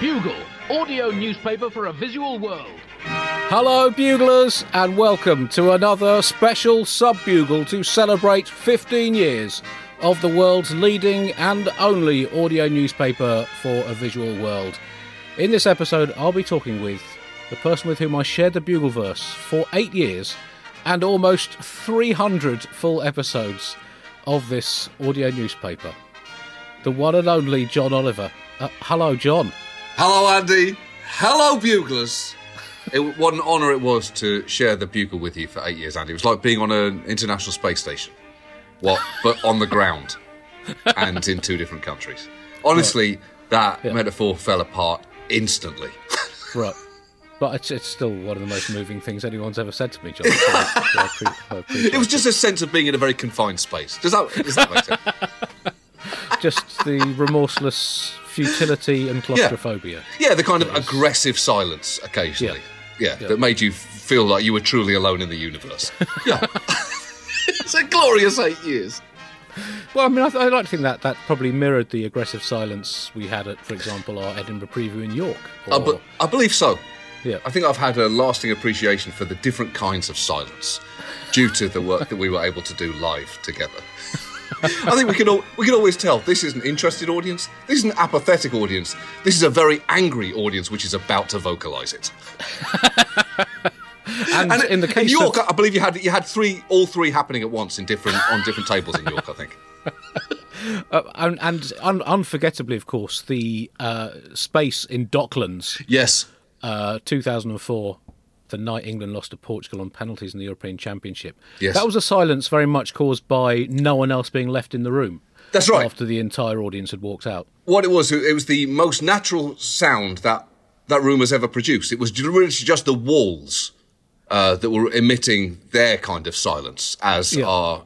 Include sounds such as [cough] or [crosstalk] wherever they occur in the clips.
Bugle, audio newspaper for a visual world. Hello, buglers, and welcome to another special sub bugle to celebrate 15 years of the world's leading and only audio newspaper for a visual world. In this episode, I'll be talking with the person with whom I shared the Bugleverse for eight years and almost 300 full episodes of this audio newspaper. The one and only John Oliver. Uh, hello, John. Hello, Andy. Hello, buglers. it, what an honour it was to share the bugle with you for eight years, Andy. It was like being on an international space station. What? But on the ground and in two different countries. Honestly, that Yeah. metaphor fell apart instantly. Right. But it's, it's still one of the most moving things anyone's ever said to me, John. So I, I appre- I appreciate [laughs] It was just a sense of being in a very confined space. Does that, does that make sense? [laughs] just the remorseless futility and claustrophobia. Yeah, the kind of aggressive silence occasionally. Yeah, Yeah. that made you feel like you were truly alone in the universe. [laughs] Yeah. [laughs] it's a glorious eight years. Well, I mean, I, I like to think that that probably mirrored the aggressive silence we had at, for example, our Edinburgh preview in York. I, Or- be- I believe so. yeah. I think I've had a lasting appreciation for the different kinds of silence due to the work that we were able to do live together. I think we can all, we can always tell this is an interested audience, this is an apathetic audience, this is a very angry audience which is about to vocalise it. [laughs] and, And in the case of York, of, I believe you had you had three all three happening at once in different on different tables in York. I think. [laughs] uh, and, and un- unforgettably, of course, the uh, space in Docklands, Yes. uh, 2004, the night England lost to Portugal on penalties in the European Championship. Yes. That was a silence very much caused by no one else being left in the room. That's right. After the entire audience had walked out. what it was, it was the most natural sound that that room has ever produced. It was really just the walls uh, that were emitting their kind of silence as Yeah. our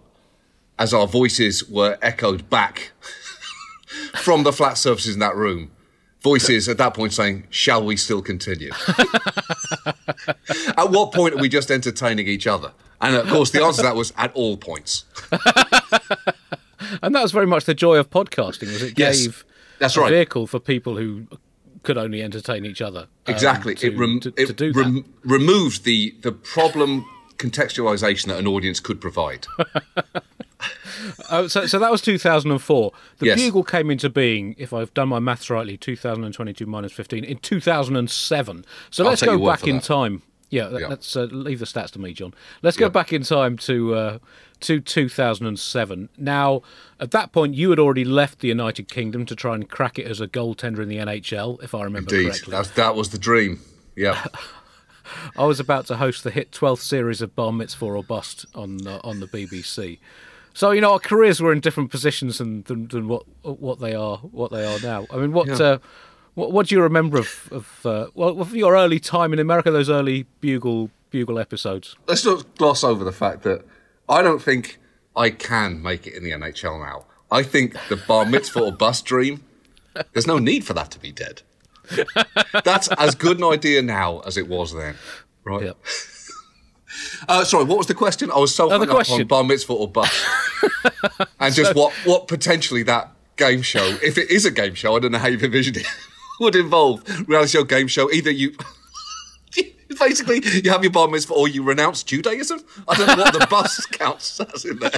as our voices were echoed back [laughs] from the flat surfaces in that room. Voices at that point saying, "Shall we still continue?" [laughs] at what point are we just entertaining each other? And of course, the answer to that was at all points. And that was very much the joy of podcasting, was it Yes, gave that's a right. vehicle for people who could only entertain each other. um, Exactly. to, it rem- to, it to rem- removed the, the problem contextualization that an audience could provide. [laughs] Oh, so, so that was 2004. The Yes. Bugle came into being, if I've done my maths rightly, 2022 minus 15 in 2007. So I'll let's go back in that. time. Yeah, Yeah. let's uh, leave the stats to me, John. Let's go Yeah. back in time to uh, to 2007. Now, at that point, you had already left the United Kingdom to try and crack it as a goaltender in the NHL, if I remember Indeed. correctly. That's, that was the dream. Yeah. [laughs] I was about to host the hit 12th series of Bar Mitzvah or Bust on uh, on the BBC. So you know our careers were in different positions than, than, than what what they are what they are now. I mean, what Yeah. uh, what, what do you remember of of uh, well of your early time in America? Those early bugle bugle episodes. Let's not gloss over the fact that I don't think I can make it in the NHL now. I think the bar mitzvah or bust dream, there's no need for that to be dead. That's as good an idea now as it was then. Right. Yeah. Uh, sorry, what was the question? I was so Oh, hung up on bar mitzvah or bust, [laughs] and just what what potentially that game show, if it is a game show, I don't know how you've envisioned it, [laughs] would involve reality show, game show. Either you, [laughs] basically, you have your bar mitzvah or you renounce Judaism. I don't know what the bus counts as in there.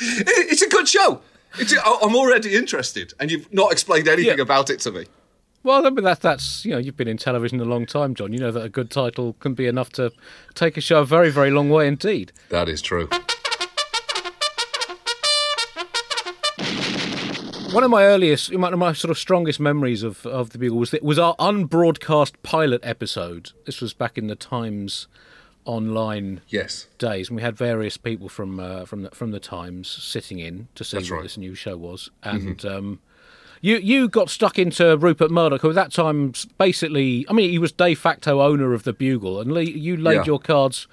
It- it's a good show. It's, I'm already interested, and you've not explained anything Yeah. about it to me. Well, I mean, that, that's you know you've been in television a long time, John. You know that a good title can be enough to take a show a very very long way indeed. That is true. One of my earliest, one of my sort of strongest memories of, of the Bugle was that was our unbroadcast pilot episode. This was back in the Times online Yes. days, and we had various people from uh, from the, from the Times sitting in to see That's what right. this new show was, and um, you you got stuck into Rupert Murdoch, who at that time basically, I mean, he was de facto owner of the Bugle, and you laid Yeah. your cards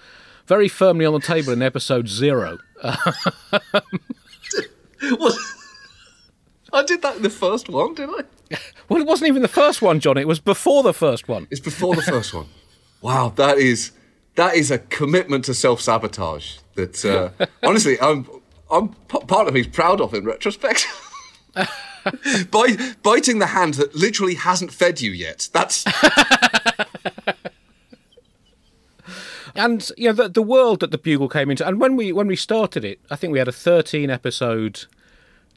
very firmly on the table in episode zero. [laughs] I did that in the first one, didn't I? [laughs] Well, it wasn't even the first one, John. It was before the first one. It's before the first one. Wow, that is that is a commitment to self sabotage. That uh, [laughs] honestly, I'm I'm part of me's proud of in retrospect. [laughs] Biting the hand that literally hasn't fed you yet. That's [laughs] and you know the, the world that the bugle came into and when we when we started it i think we had a 13 episode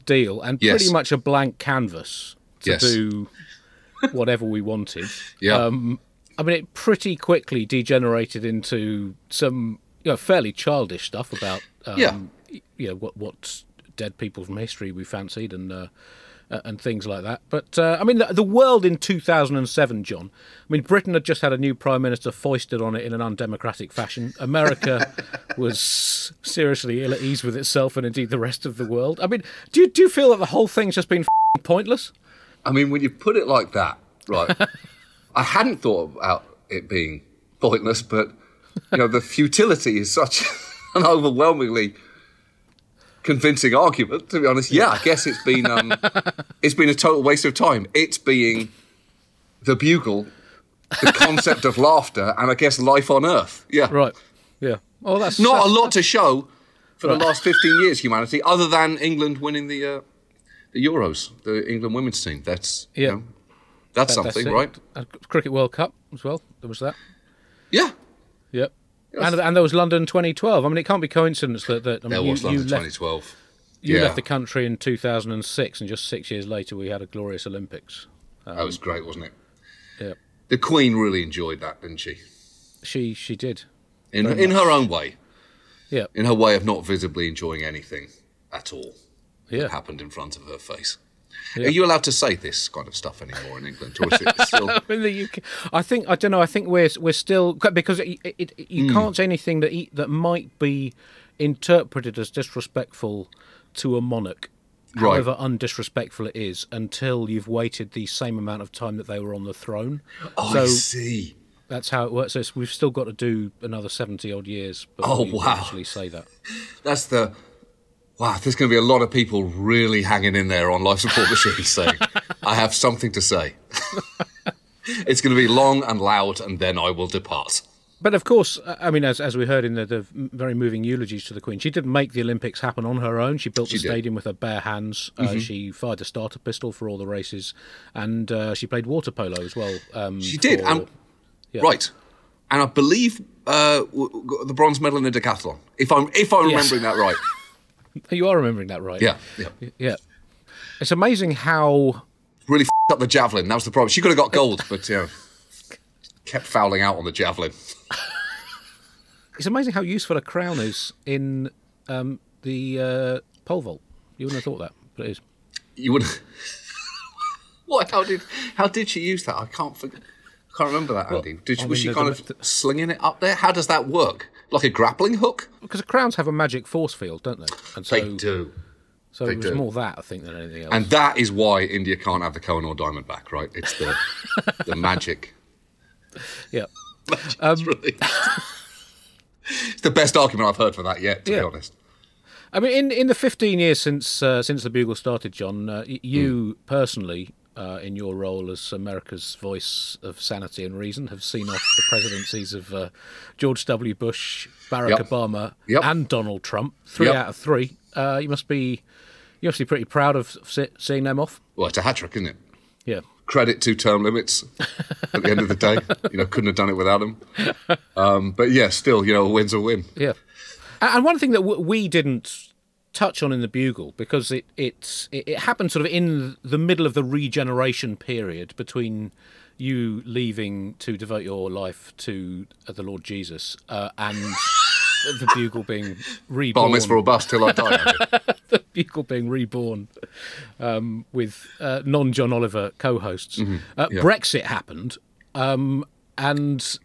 deal and Yes. pretty much a blank canvas to Yes. do whatever we wanted [laughs] Yeah. um i mean it pretty quickly degenerated into some you know fairly childish stuff about um, Yeah. you know what what dead people from history we fancied and uh, uh, and things like that. But uh, I mean, the, the world in 2007, John. I mean, Britain had just had a new prime minister foisted on it in an undemocratic fashion. America [laughs] was seriously ill at ease with itself, and indeed the rest of the world. I mean, do you, do you feel that the whole thing's just been f***ing pointless? I mean, when you put it like that, right? [laughs] I hadn't thought about it being pointless, but you know, the futility is such [laughs] an overwhelmingly convincing argument. To be honest, yeah, I guess it's been um, [laughs] it's been a total waste of time. It's being the bugle, the concept of laughter, and I guess life on Earth. Yeah, Right. Yeah. Oh, that's not a lot to show for the last 15 years, humanity, other than England winning the uh, the Euros, the England women's team. That's Yeah. you know, that's that- something, it. right? Uh, Cricket World Cup as well. There was that. Yeah, Yep. And, and there was London 2012. I mean, it can't be coincidence that, that I mean, there you, was you London left 2012. You yeah, left the country in 2006, and just six years later, we had a glorious Olympics. that was um, great, wasn't it? Yeah, The Queen really enjoyed that, didn't she? she she did. In in her own way, Yeah, in her way of not visibly enjoying anything at all yeah. that happened in front of her face. Are you allowed to say this kind of stuff anymore in England, or is it [laughs] still? In the UK, I think I don't know. I think we're we're still because it, it, it, you hmm. can't say anything that that might be interpreted as disrespectful to a monarch. Right. However undisrespectful it is, until you've waited the same amount of time that they were on the throne. Oh, so I see. that's how it works. So we've still got to do another seventy odd years. Before Oh, wow. Actually, say that. That's the. Wow, there's going to be a lot of people really hanging in there on life support machines saying, [laughs] I have something to say. [laughs] it's going to be long and loud, and then I will depart. But of course, I mean, as as we heard in the, the very moving eulogies to the Queen, she didn't make the Olympics happen on her own. She built the She did. Mm-hmm. stadium with her bare hands. Uh, she fired the starter pistol for all the races, and uh, she played water polo as well. Um, She did, for- and, right. And I believe uh, the bronze medal in the decathlon, if I'm if I'm Yes. remembering that right. [laughs] you are remembering that right? Yeah, yeah. yeah. It's amazing how Really f- up the javelin. That was the problem. She could have got gold, but yeah, kept fouling out on the javelin. [laughs] it's amazing how useful a crown is in um, the uh, pole vault. You wouldn't have thought that, but it is. You wouldn't. [laughs] what? How did how did she use that? I can't forget. I can't remember that, Andy. Did, I was she kind the- of slinging it up there? How does that work? Like a grappling hook? Because the crowns have a magic force field, don't they? And so, They do. so they it was do. more that I think than anything else. And that is why India can't have the Koh-i-Noor Diamond back, right? It's the [laughs] the magic. yeah. [laughs] It's really. it's the best argument I've heard for that yet, to Yeah. be honest. I mean, in, in the 15 years since uh, since the Bugle started, John, uh, y- you personally, uh, in your role as America's voice of sanity and reason, have seen off the presidencies of uh, George W. Bush, Barack Yep. Obama, Yep. and Donald Trump. Three Yep. out of three. Uh, you must be you must be pretty proud of se- seeing them off. Well, it's a hat trick, isn't it? Yeah. Credit to term limits at the end of the day. [laughs] You know, couldn't have done it without them. Um, but yeah, still, you know, a win's a win. Yeah, and one thing that w- we didn't touch on in the Bugle because it it it happened sort of in the middle of the regeneration period between you leaving to devote your life to uh, the Lord Jesus uh, and the Bugle being reborn. Bar mitzvah or bust till I die. Andy. [laughs] Bugle being reborn um, with uh, non John Oliver co-hosts. Uh, Mm-hmm. yeah. Brexit happened, um, and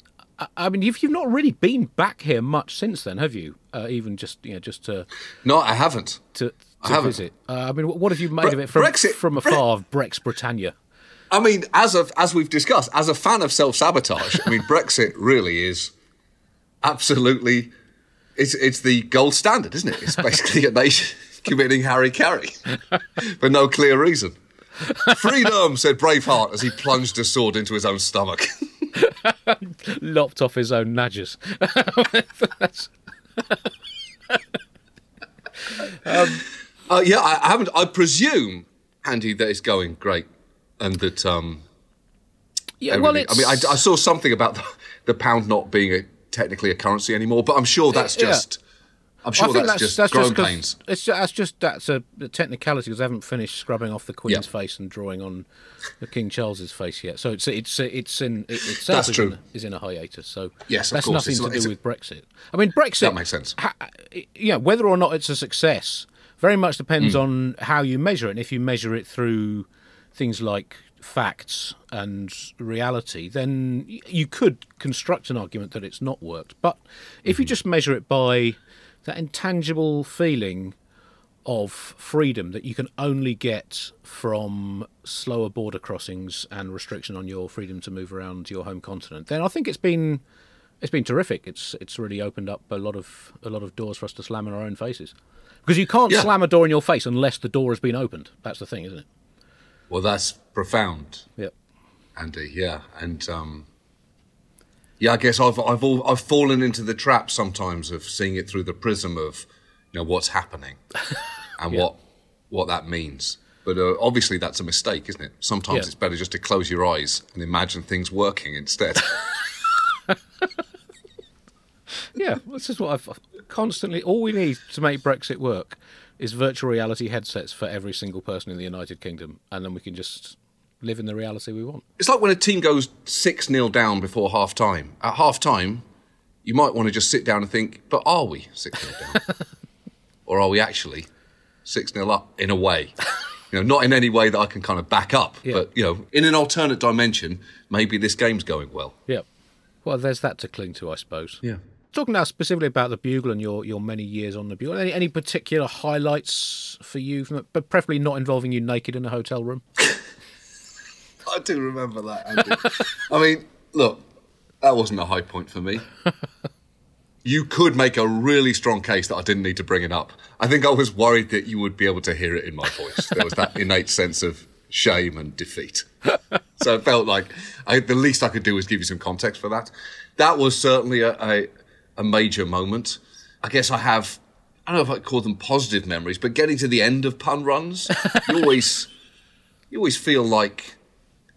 I- mean you've you've not really been back here much since then, have you? Uh, even just you know just to no, I haven't. to, I haven't. visit. Uh, I mean, what have you made Bre- of it from Brexit- from Bre- afar of Brex Britannia? I mean, as of as we've discussed, as a fan of self sabotage, I mean, [laughs] Brexit really is absolutely it's it's the gold standard, isn't it? It's basically a nation [laughs] committing hara-kiri [laughs] for no clear reason. Freedom, said Braveheart as he plunged a sword into his own stomach. [laughs] Lopped off his own nudges. That's- [laughs] Uh, yeah, I, I haven't. I presume Andy, that it's going great, and that um, Yeah, well, it's, I mean, I, I saw something about the, the pound not being a, technically a currency anymore, but I'm sure that's Yeah. Just. I'm sure I think that's, just growing 'cause pains. It's that's just that's a technicality because I haven't finished scrubbing off the Queen's Yeah. face and drawing on the King Charles's face yet. So it's it's it's in it itself That's is, true. In, is in a hiatus. So Yes, that's nothing It's to like- do with Brexit. I mean, Brexit That makes sense. Ha, know, whether or not it's a success very much depends Hmm. on how you measure it. And if you measure it through things like facts and reality, then you could construct an argument that it's not worked. But if Mm-hmm. you just measure it by that intangible feeling of freedom that you can only get from slower border crossings and restriction on your freedom to move around your home continent, then I think it's been it's been terrific. It's it's really opened up a lot of a lot of doors for us to slam in our own faces. Because you can't Yeah. slam a door in your face unless the door has been opened. That's the thing, isn't it? Well, that's profound. Yep. Andy. Yeah, and um, yeah, I guess I've I've all, I've fallen into the trap sometimes of seeing it through the prism of you know what's happening [laughs] and what what that means. But uh, obviously, that's a mistake, isn't it? Sometimes Yeah. it's better just to close your eyes and imagine things working instead. [laughs] Yeah, this is what I've constantly. All we need to make Brexit work is virtual reality headsets for every single person in the United Kingdom, and then we can just live in the reality we want. it's like when a team goes six 0 down before half time. At half time, you might want to just sit down and think, but are we six 0 down, [laughs] or are we actually six 0 up in a way? You know, not in any way that I can kind of back up, Yeah. but you know, in an alternate dimension, maybe this game's going well. Yeah. Well, there's that to cling to, I suppose. Yeah. Talking now specifically about the Bugle and your, your many years on the Bugle, any, any particular highlights for you, from it, but preferably not involving you naked in a hotel room? [laughs] I do remember that, Andy. I mean, look, that wasn't a high point for me. You could make a really strong case that I didn't need to bring it up. I think I was worried that you would be able to hear it in my voice. There was that innate sense of shame and defeat. So it felt like I, the least I could do was give you some context for that. That was certainly a, a, a major moment. I guess I have, I don't know if I call them positive memories, but getting to the end of pun runs, you always, you always feel like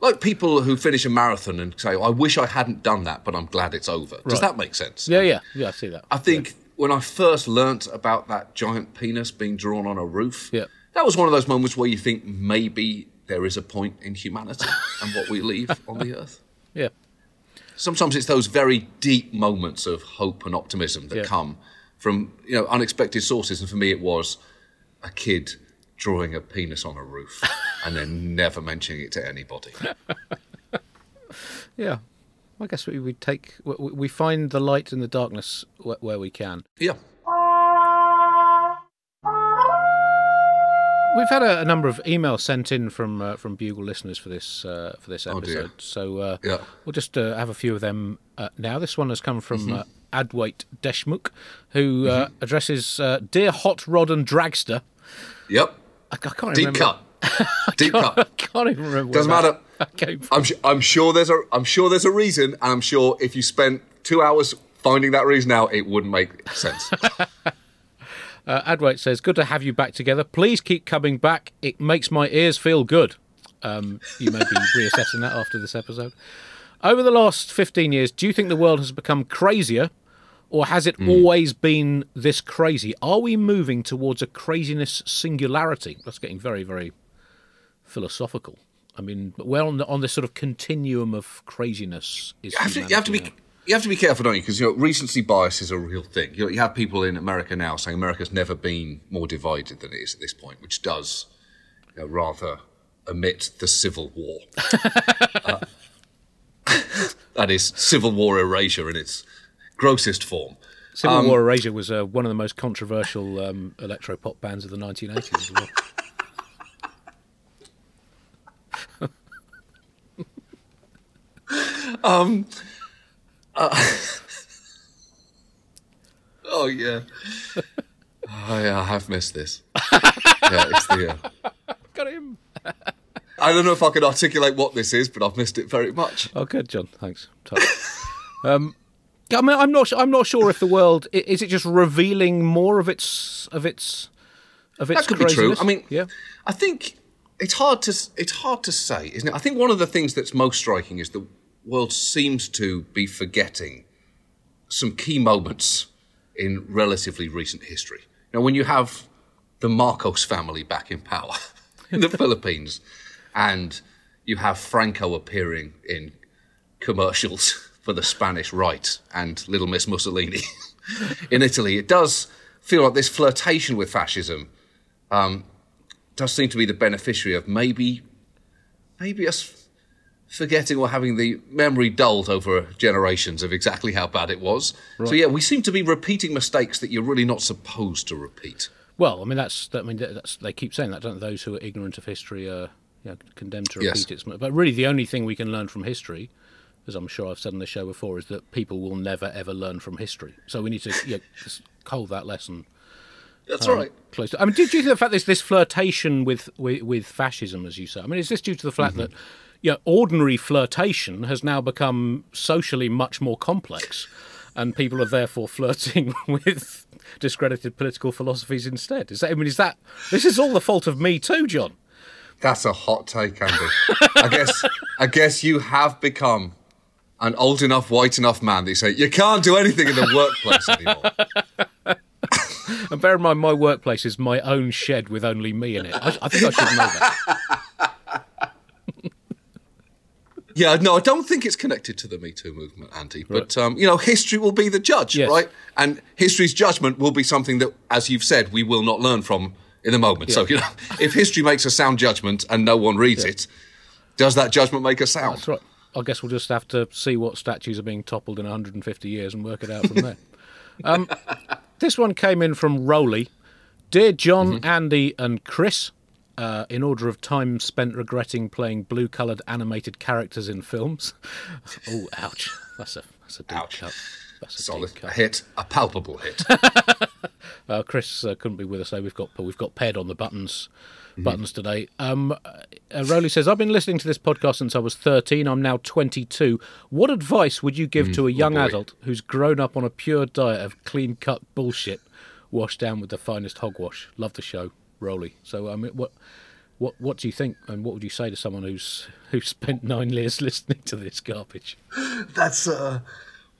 like people who finish a marathon and say, "I wish I hadn't done that, but I'm glad it's over." Does that make sense? Yeah, yeah, yeah. I see that. I think when I first learnt about that giant penis being drawn on a roof, Yeah. that was one of those moments where you think maybe there is a point in humanity and what we leave [laughs] on the earth. Yeah, Sometimes it's those very deep moments of hope and optimism that Yeah. come from you know unexpected sources, and for me, it was a kid drawing a penis on a roof [laughs] and then never mentioning it to anybody. [laughs] yeah. I guess we, we take we, find the light in the darkness where, we can. Yeah. We've had a, a number of emails sent in from uh, from Bugle listeners for this uh, for this Oh, episode, so uh, Yeah. we'll just uh, have a few of them uh, now. This one has come from Mm-hmm. uh, Adwait Deshmukh, who uh, addresses uh, "Dear Hot Rod and Dragster." Yep. I, can't Deep remember. cut. [laughs] Deep cut. I can't even remember. Doesn't matter. [laughs] that came from. I'm, su- I'm sure there's a I'm sure there's a reason, and I'm sure if you spent two hours finding that reason out, it wouldn't make sense. [laughs] Uh, Adwait says, "Good to have you back together. Please keep coming back. It makes my ears feel good." Um, you may be reassessing that after this episode. Over the last 15 years, do you think the world has become crazier, or has it always been this crazy? Are we moving towards a craziness singularity? That's getting very, very philosophical. I mean, where on the, on this sort of continuum of craziness is you, have to, you have to be you have to be careful, don't you? Because you know, recency bias is a real thing. You, know, you have people in America now saying America's never been more divided than it is at this point, which does you know, rather omit the Civil War. [laughs] Uh, [laughs] that is Civil War erasure in its grossest form. Civil Um, War Erasure was uh, one of the most controversial um, electro pop bands of the 1980s as well. [laughs] [laughs] Oh yeah. oh yeah, I have missed this. yeah, it's the. Uh, [laughs] Got him. I don't know if I can articulate what this is, but I've missed it very much. Oh, good, John. Thanks. Um, I mean, I'm not. I'm not sure if the world is it just revealing more of its of its of its. That could be true. craziness? I mean, yeah, I think it's hard to it's hard to say, isn't it? I think one of the things that's most striking is the world seems to be forgetting some key moments in relatively recent history. Now, when you have the Marcos family back in power [laughs] in the [laughs] Philippines, and you have Franco appearing in commercials for the Spanish right and Little Miss Mussolini [laughs] in Italy, it does feel like this flirtation with fascism um, does seem to be the beneficiary of maybe, maybe us forgetting or having the memory dulled over generations of exactly how bad it was. Right. So yeah, we seem to be repeating mistakes that you're really not supposed to repeat. Well, I mean that's I mean that's, they keep saying that, don't they? Those who are ignorant of history are you know, condemned to repeat yes. it. But really, the only thing we can learn from history, as I'm sure I've said on the show before, is that people will never ever learn from history. So we need to you know, hold that lesson that's um, right. Close. To, I mean, due to the fact there's this flirtation with, with, with fascism, as you say. I mean, is this due to the fact mm-hmm. that you know, ordinary flirtation has now become socially much more complex, and people are therefore flirting [laughs] with discredited political philosophies instead? Is that? I mean, is that? This is all the fault of me too, John. That's a hot take, Andy. I guess. I guess you have become an old enough, white enough man that you say you can't do anything in the workplace anymore. [laughs] and bear in mind, my workplace is my own shed with only me in it. I, I think I should know that. [laughs] yeah, no, I don't think it's connected to the Me Too movement, Andy. But um, you know, history will be the judge, yes. right? And history's judgment will be something that, as you've said, we will not learn from in the moment. Yeah. So you know, [laughs] if history makes a sound judgment and no one reads yeah. it, does that judgment make a sound? That's right. I guess we'll just have to see what statues are being toppled in 150 years and work it out from there. [laughs] Um, this one came in from Rowley. Dear John, mm-hmm. Andy, and Chris, uh, in order of time spent regretting playing blue coloured animated characters in films. [laughs] oh, ouch. That's a, that's a deep ouch. cut. That's a Solid cut. hit, a palpable hit. [laughs] uh, Chris uh, couldn't be with us today. We've got we've got Ped on the buttons mm-hmm. buttons today. Um, uh, Rowley says, I've been listening to this podcast since I was 13. I'm now 22. What advice would you give mm, to a young oh adult who's grown up on a pure diet of clean cut bullshit washed down with the finest hogwash? Love the show, Rowley. So, I mean, what. What what do you think, and what would you say to someone who's who's spent nine years [laughs] listening to this garbage? That's uh,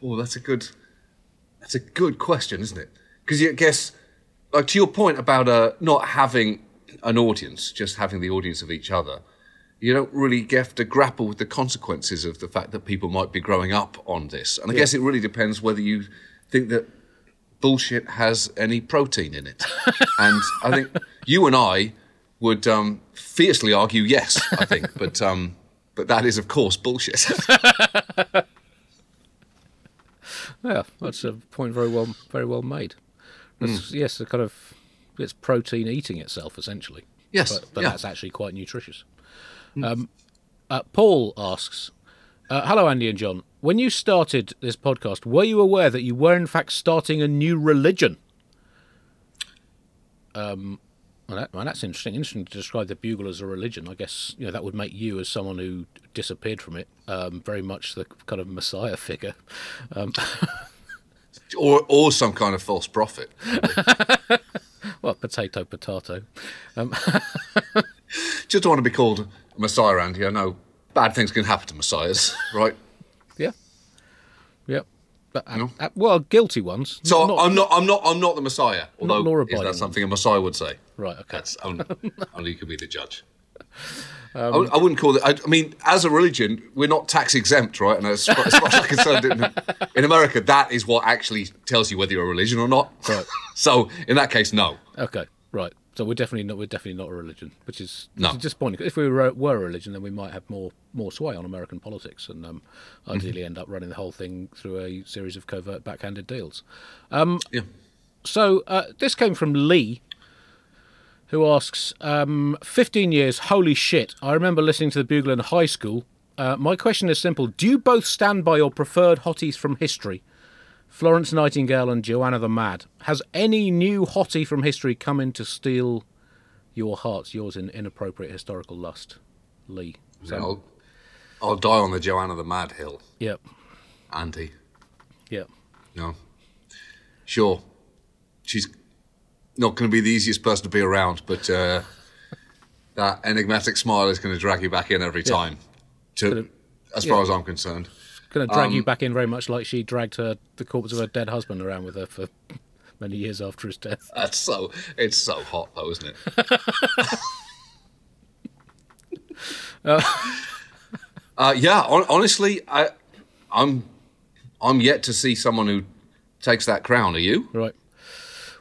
oh, that's a good that's a good question, isn't it? Because I guess, like to your point about uh, not having an audience, just having the audience of each other, you don't really have to grapple with the consequences of the fact that people might be growing up on this. And I yeah. guess it really depends whether you think that bullshit has any protein in it. [laughs] and I think you and I would um, fiercely argue yes, I think. [laughs] but, um, but that is, of course, bullshit. [laughs] yeah, that's a point very well, very well made. Mm. Yes, a kind of it's protein eating itself essentially. Yes, but, but yeah. that's actually quite nutritious. Mm. Um, uh, Paul asks, uh, "Hello, Andy and John. When you started this podcast, were you aware that you were in fact starting a new religion?" Um, well, that, well, that's interesting. Interesting to describe the bugle as a religion. I guess you know that would make you, as someone who disappeared from it, um, very much the kind of messiah figure. Um, [laughs] or, or some kind of false prophet. [laughs] potato, potato. Um. [laughs] Just don't want to be called a messiah, Andy. I know bad things can happen to messiahs, [laughs] right? yeah. Yep. But, uh, uh, well, guilty ones. So not, I'm not. I'm not. I'm not the Messiah. Although is that something a Messiah would say? Right. Okay. That's only, [laughs] only you could be the judge. Um, I, I, wouldn't call it. I, I, mean, as a religion, we're not tax exempt, right? And as, as far as I'm [laughs] concerned, in, in, America, that is what actually tells you whether you're a religion or not. Right. [laughs] so, in that case, no. Okay. Right. So we're definitely not. We're definitely not a religion, which is, which is disappointing. If we were, were, a religion, then we might have more more sway on American politics, and um, ideally mm-hmm. end up running the whole thing through a series of covert, backhanded deals. Um, yeah. So uh, this came from Lee, who asks, um, 15 years, holy shit. I remember listening to the Bugle in high school. Uh, my question is simple. Do you both stand by your preferred hotties from history? Florence Nightingale and Joanna the Mad. Has any new hottie from history come in to steal your hearts, yours in inappropriate historical lust? Lee. So, I'll, I'll die on the Joanna the Mad hill. Yep. Auntie. Yep. No. Sure. She's not going to be the easiest person to be around, but uh, that enigmatic smile is going to drag you back in every time. To, as far yeah. as I'm concerned. Going to drag Um, you back in very much like she dragged her the corpse of her dead husband around with her for many years after his death. [laughs] That's so. It's so hot, though, isn't it? [laughs] uh, yeah. On, honestly, I, I'm, I'm yet to see someone who takes that crown. Are you? Right.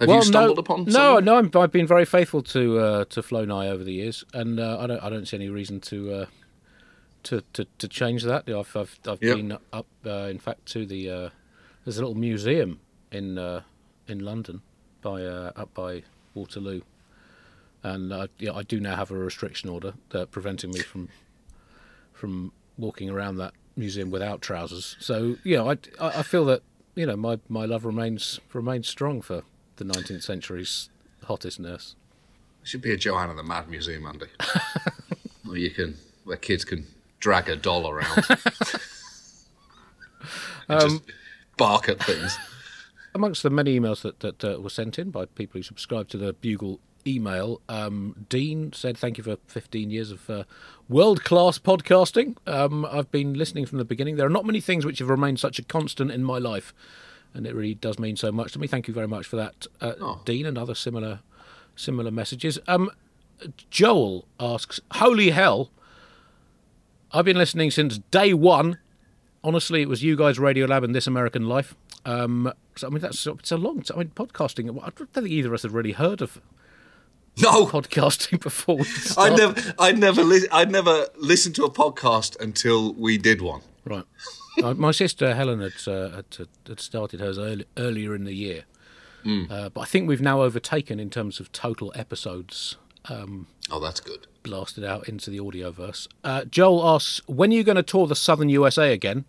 Have well, you stumbled no, upon? no, someone? no. I'm, I've been very faithful to uh, to Flo Nye over the years, and uh, I don't I don't see any reason to uh, to, to to change that. I've I've, I've Yep. been up, uh, in fact, to the uh, there's a little museum in uh, in London by uh, up by Waterloo, and uh, yeah, I do now have a restriction order uh, preventing me from from walking around that museum without trousers. So you know, I, I I feel that you know my, my love remains remains strong for the 19th century's hottest nurse. There should be a Joanna the Mad Museum, Andy. [laughs] where you can, where kids can drag a doll around. [laughs] and just bark at things. Amongst the many emails that, that uh, were sent in by people who subscribe to the Bugle email, um, Dean said, Thank you for 15 years of uh, world class podcasting. Um, I've been listening from the beginning. There are not many things which have remained such a constant in my life, and it really does mean so much to me. Thank you very much for that, uh, Oh. Dean, and other similar similar messages. Um, Joel asks, Holy hell, I've been listening since day one. Honestly, it was you guys, Radio Lab, and This American Life. Um, so I mean, that's it's a long. time. I mean, podcasting. I don't think either of us have really heard of No, [laughs] podcasting before. I never, I never, li- I never listened to a podcast until we did one. Right. [laughs] Uh, my sister Helen had, uh, had had started hers early, earlier in the year, uh, but I think we've now overtaken in terms of total episodes Oh, that's good. blasted out into the audioverse. Uh, Joel asks, "When are you going to tour the Southern USA again?"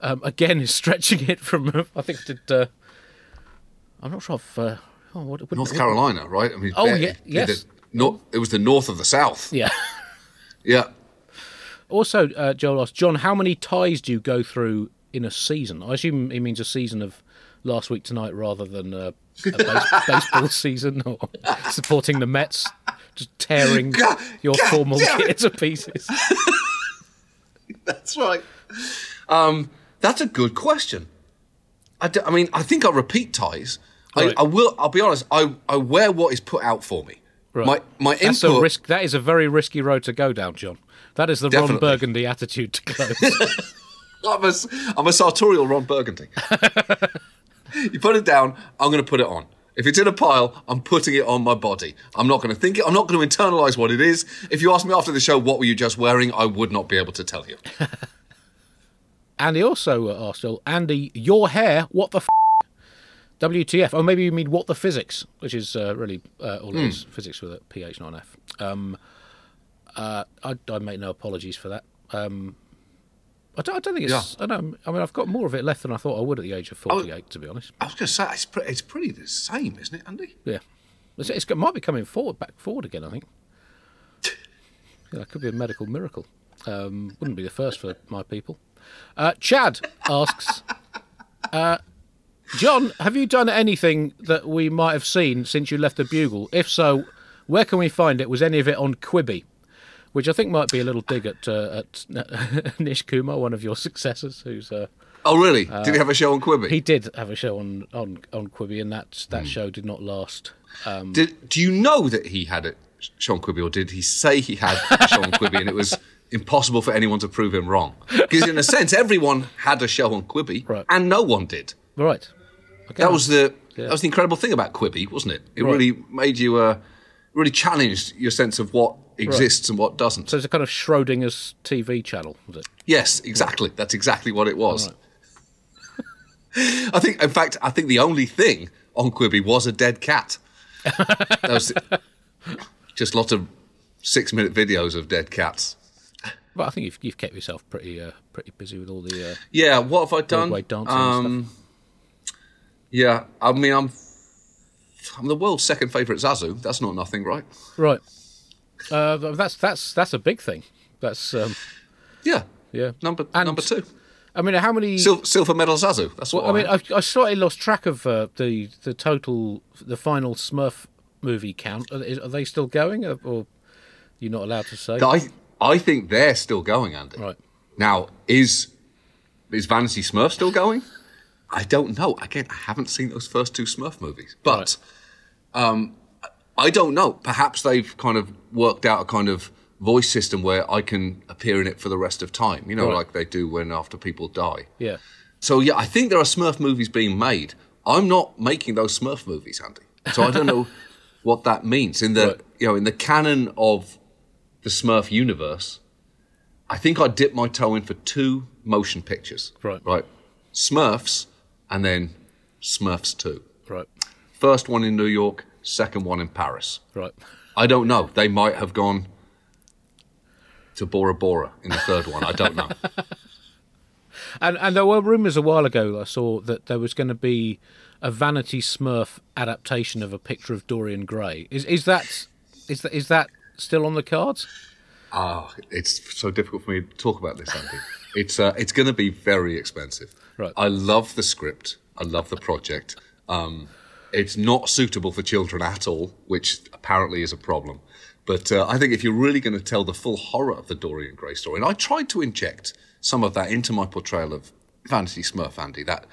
Um, again, is [laughs] stretching it from. [laughs] I think I did. Uh, I'm not sure if. Uh, oh, what, what, North what- Carolina, right? I mean, Oh, yeah, yeah, yes. the- no, it was the north of the south. Yeah. Yeah. Also, uh, Joel asked, John, how many ties do you go through in a season? I assume he means a season of last week tonight rather than uh, a base- [laughs] baseball season or supporting the Mets, just tearing [laughs] God- your God formal kit [laughs] to pieces. That's right. Um, that's a good question. I, d- I mean, I think I repeat ties. Right. I, I will. I'll be honest. I, I wear what is put out for me. Right. My my That's input. a risk. That is a very risky road to go down, John. That is the Ron Burgundy attitude to clothes. [laughs] I'm a, I'm a sartorial Ron Burgundy. you put it down. I'm going to put it on. If it's in a pile, I'm putting it on my body. I'm not going to think it. I'm not going to internalize what it is. If you ask me after the show, what were you just wearing? I would not be able to tell you. [laughs] Andy also uh, asked, Andy, your hair, what the f? WTF? Oh, maybe you mean what the physics, which is uh, really uh, all it is physics with a PH, not an F. Um, uh, I, I make no apologies for that. Um, I, don't, I don't think it's. I don't. I mean, I've got more of it left than I thought I would at the age of forty-eight. To be honest, I was going to say it's, pre- it's pretty the same, isn't it, Andy? yeah, it's, it's, it might be coming forward, back forward again. I think. [laughs] Yeah, that could be a medical miracle. Um, wouldn't be the first for my people. Uh, Chad asks, [laughs] uh, John, have you done anything that we might have seen since you left the Bugle? If so, where can we find it? Was any of it on Quibi? Which I think might be a little dig at uh, at [laughs] Nish Kumar, one of your successors, who's uh, Oh, really? Did he have a show on Quibi? he did have a show on on, on Quibi, and that that show did not last. Um, Did, do you know that he had a show on Quibi, or did he say he had a show on Quibi and it was [laughs] impossible for anyone to prove him wrong? Because in a sense, everyone had a show on Quibi, Right. and no one did. right. Okay. That was the Yeah. that was the incredible thing about Quibi, wasn't it? It Right. really made you uh, really challenged your sense of what exists and what doesn't. so it's a kind of Schrodinger's TV channel, was it? yes, exactly. That's exactly what it was. Right. [laughs] I think, in fact, I think the only thing on Quibi was a dead cat. [laughs] just lots of six-minute videos of dead cats. But I think you've you've kept yourself pretty uh, pretty busy with all the. Uh, Yeah, what have I done? Broadway dancing and Um, yeah, I mean, I'm I'm the world's second favourite Zazu. That's not nothing, right? Right. Uh, that's that's that's a big thing. That's um, Yeah, yeah. number And- number two, I mean, how many? Sil- silver medals, Zazu. That's what well, I mean, I, I, slightly lost track of uh, the the total the final Smurf movie count. Are, are they still going, or, or You're not allowed to say. I I think they're still going, Andy. Right. Now, is is Vanity Smurf still going? I don't know. Again, I haven't seen those first two Smurf movies, but um, I don't know. Perhaps they've kind of worked out a kind of voice system where I can appear in it for the rest of time. You know, Right. like they do when after people die. Yeah. So yeah, I think there are Smurf movies being made. I'm not making those Smurf movies, Andy. So I don't know [laughs] what that means in the Right. you know in the canon of the Smurf universe. I think I dipped my toe in for two motion pictures. Right. Right. Smurfs and then Smurfs two. Right. First one in New York, second one in Paris. Right. I don't know. They might have gone to Bora Bora in the third one. I don't know. [laughs] And and there were rumours a while ago I saw that there was going to be a Vanity Smurf adaptation of a picture of Dorian Gray. Is is that is that is that still on the cards? Ah, it's so difficult for me to talk about this, Andy. [laughs] It's uh, it's going to be very expensive. Right. I love the script. I love the project. Um, it's not suitable for children at all, which apparently is a problem. But uh, I think if you're really going to tell the full horror of the Dorian Gray story, and I tried to inject some of that into my portrayal of Vanity Smurf, Andy, that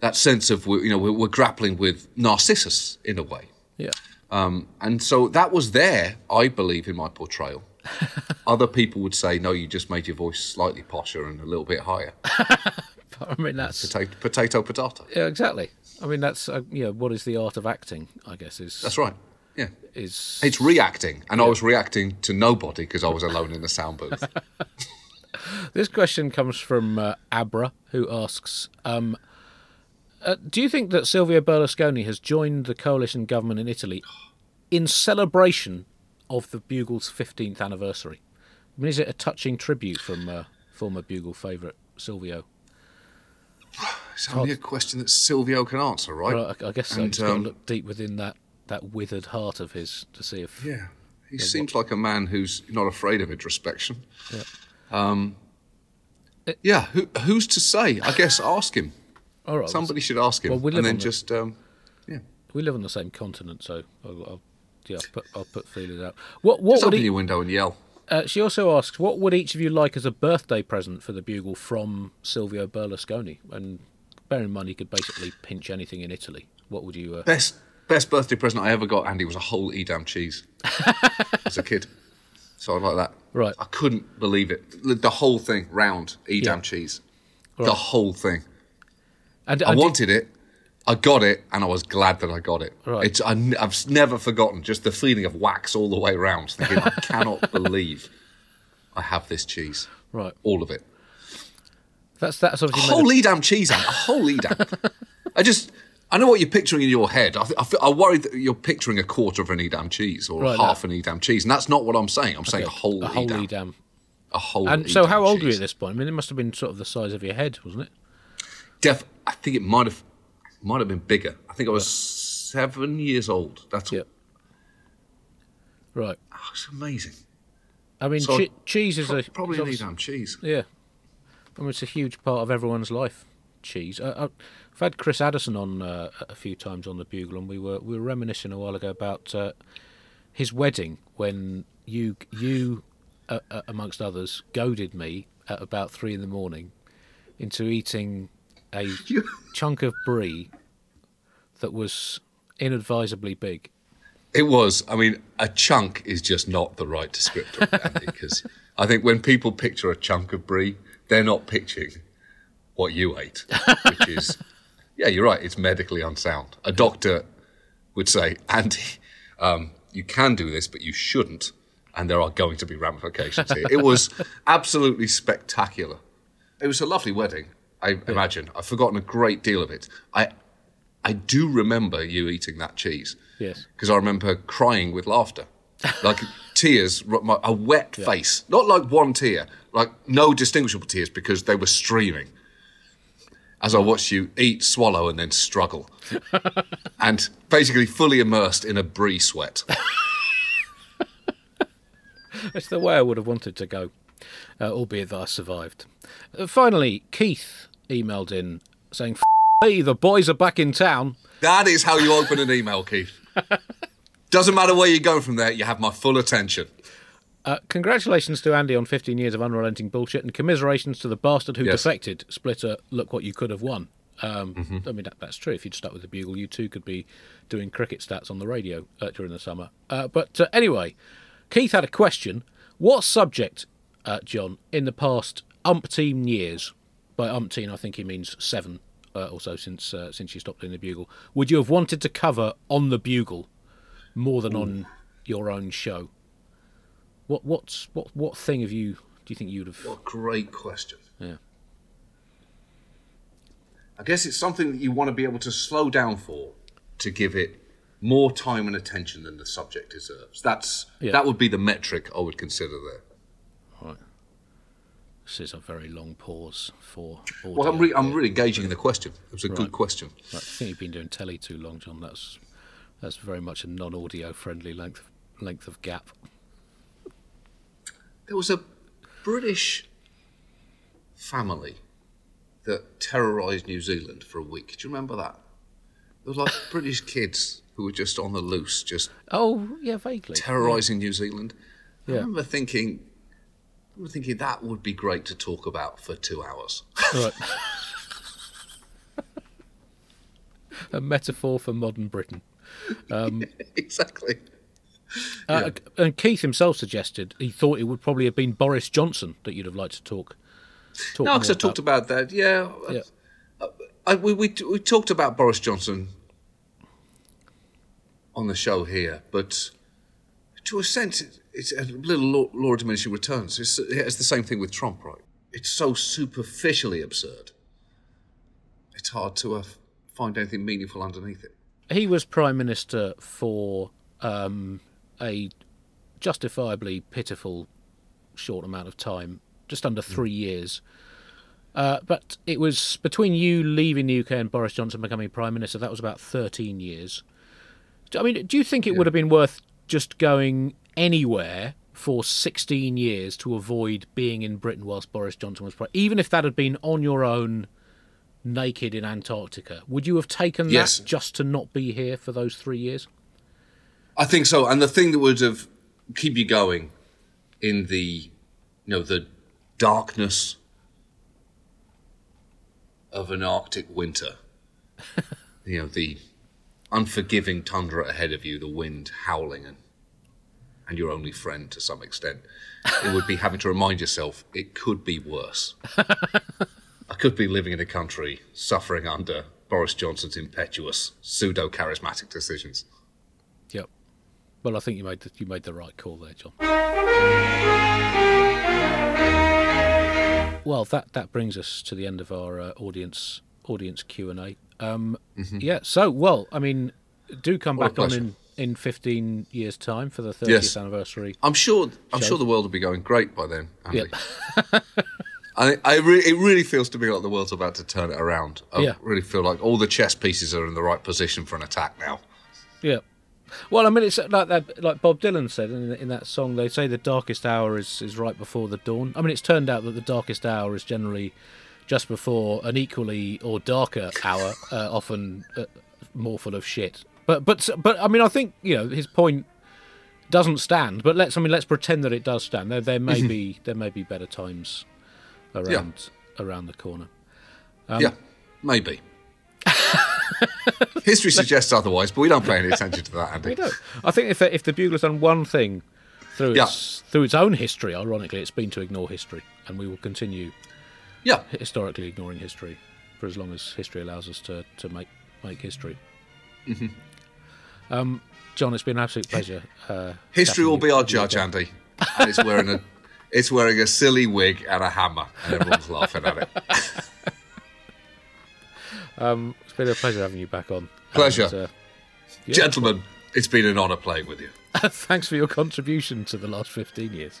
that sense of you know we're, we're grappling with Narcissus in a way. Yeah. Um, and so that was there, I believe, in my portrayal. [laughs] Other people would say, no, you just made your voice slightly posher and a little bit higher. But [laughs] I mean that's Potato, potato, potato. yeah exactly. I mean that's uh, know what is the art of acting? I guess is That's right. Yeah. is It's reacting. And I was reacting to nobody because I was alone in the sound booth. [laughs] This question comes from uh, Abra, who asks um, uh, Do you think that Silvio Berlusconi has joined the coalition government in Italy in celebration of the Bugle's 15th anniversary? I mean, is it a touching tribute from uh, former Bugle favourite Silvio? It's only a question that Silvio can answer, right? Well, I, I guess so. And, He's got to um, look deep within that, that withered heart of his to see if. Yeah. He seems like a man who's not afraid of introspection. Um, yeah, who, who's to say? I guess ask him. All right. Somebody should ask him. Well, we live and then on the- just, um, yeah. We live on the same continent, so I'll, I'll, yeah, I'll put, I'll put feelers out. What, what Just open he, your window and yell. Uh, she also asks, "What would each of you like as a birthday present for the Bugle from Silvio Berlusconi?" And bear in mind, he could basically pinch anything in Italy. What would you? Uh, Best best birthday present I ever got, Andy, was a whole Edam cheese [laughs] as a kid. So I like that. Right. I couldn't believe it. The- whole thing, round Edam Yeah. cheese. The whole thing. and, I and did- wanted it. I got it, and I was glad that I got it. Right. It's, I, have never forgotten just the feeling of wax all the way around. Thinking, I [laughs] cannot believe I have this cheese, right. all of it. That's that's obviously A whole Edam cheese, a whole Edam. I just, I know what you're picturing in your head. I, th- I, feel, I worry that you're picturing a quarter of an Edam cheese or Right, half no. an Edam cheese, and that's not what I'm saying. I'm saying a whole a whole Edam. Edam. A whole. And so, how old were you at this point? I mean, it must have been sort of the size of your head, wasn't it? Def, I think it might have, might have been bigger. I think I was seven years old. That's all. Yeah. Right. Oh, it's amazing. I mean, So, che- cheese is Pro- a probably an obvious- cheese. Yeah. I mean, it's a huge part of everyone's life. Cheese. I, I've had Chris Addison on uh, a few times on the Bugle, and we were we were reminiscing a while ago about uh, his wedding when you you uh, uh, amongst others goaded me at about three in the morning into eating a [laughs] chunk of brie that was inadvisably big. It was. I mean, a chunk is just not the right descriptor, [laughs] Andy, because I think when people picture a chunk of brie, they're not picturing what you ate, which is, [laughs] yeah, you're right. It's medically unsound. A doctor would say, Andy, um, you can do this, but you shouldn't, and there are going to be ramifications here. It was absolutely spectacular. It was a lovely wedding. I imagine. I've forgotten a great deal of it. I, I do remember you eating that cheese Yes. because I remember crying with laughter, [laughs] like tears, my- a wet face, not like one tear, like no distinguishable tears because they were streaming. As I watched you eat, swallow, and then struggle, [laughs] and basically fully immersed in a brie sweat. [laughs] That's the way I would have wanted to go, uh, albeit that I survived. Uh, finally, Keith emailed in saying, me, the boys are back in town. That is how you open an email, Keith. [laughs] Doesn't matter where you go from there, you have my full attention. Uh, congratulations to Andy on 15 years of unrelenting bullshit, and commiserations to the bastard who Yes. defected. Splitter, look what you could have won. Um, I mean, that, that's true. If you'd stuck with the Bugle, you too could be doing cricket stats on the radio uh, during the summer. Uh, but uh, anyway, Keith had a question. What subject, uh, John, in the past umpteen years, by umpteen I think he means seven uh, or so since uh, since you stopped doing the Bugle, would you have wanted to cover on the Bugle more than on your own show? What what's what what thing have you do you think you'd have? What a great question. Yeah. I guess it's something that you want to be able to slow down for to give it more time and attention than the subject deserves. That's Yeah. that would be the metric I would consider there. Right. This is a very long pause for. Well, I'm, audio. re- I'm really engaging in the question. It was a Right. good question. I think you've been doing telly too long, John. That's that's very much a non-audio friendly length length of gap. There was a British family that terrorised New Zealand for a week. Do you remember that? There was like [laughs] British kids who were just on the loose, just Oh yeah, vaguely. terrorising New Zealand. I Yeah. remember thinking, I remember thinking that would be great to talk about for two hours. Right. a metaphor for modern Britain. Um, [laughs] exactly. Uh, And Keith himself suggested he thought it would probably have been Boris Johnson that you'd have liked to talk. talk No, because I more talked about that. Yeah, Yeah. Uh, uh, I, we, we we talked about Boris Johnson on the show here, but to a sense, it's a little law, law of diminishing returns. It's, it's the same thing with Trump, right? It's so superficially absurd. It's hard to uh, find anything meaningful underneath it. He was prime minister for um, a justifiably pitiful short amount of time, just under three years. Uh, but it was between you leaving the UK and Boris Johnson becoming prime minister. That was about thirteen years. I mean, do you think it would have been worth just going anywhere for sixteen years to avoid being in Britain whilst Boris Johnson was prime, even if that had been on your own, naked in Antarctica? Would you have taken Yes. that just to not be here for those three years? I think so. And the thing that would have keep you going in the, you know, the darkness of an Arctic winter, [laughs] you know, the unforgiving tundra ahead of you, the wind howling, and and your only friend to some extent, it would be having to remind yourself it could be worse. [laughs] I could be living in a country suffering under Boris Johnson's impetuous, pseudo charismatic decisions. Yep. Well, I think you made the, you made the right call there, John. Well, that, that brings us to the end of our uh, audience audience Q and A. Um, Yeah. So, well, I mean, do come Mm-hmm. What back on in, in fifteen years' time for the thirtieth Yes. anniversary. I'm sure. I'm Show. sure the world will be going great by then. Andy. Yeah. [laughs] I, I re- it really feels to me like the world's about to turn it around. I Yeah. really feel like all the chess pieces are in the right position for an attack now. Yeah. Well, I mean, it's like that. Like Bob Dylan said in, in that song, they say the darkest hour is, is right before the dawn. I mean, it's turned out that the darkest hour is generally just before an equally or darker hour, uh, often uh, more full of shit. But but but I mean, I think you know his point doesn't stand. But let's I mean, let's pretend that it does stand. There there may be there may be better times around around the corner. Um, yeah, maybe. [laughs] History suggests otherwise, but we don't pay any attention to that, Andy. We don't. I think if if the Bugler's done one thing through Yeah. its through its own history, ironically, it's been to ignore history, and we will continue Yeah, historically ignoring history for as long as history allows us to, to make make history. Um, John, it's been an absolute pleasure. Uh, history will be our judge. Andy. And it's wearing a, [laughs] it's wearing a silly wig and a hammer, and everyone's laughing at it. [laughs] Um, it's been a pleasure having you back on. Pleasure. And, uh, yeah, Gentlemen, it's been an honour playing with you. [laughs] thanks for your contribution to the last fifteen years.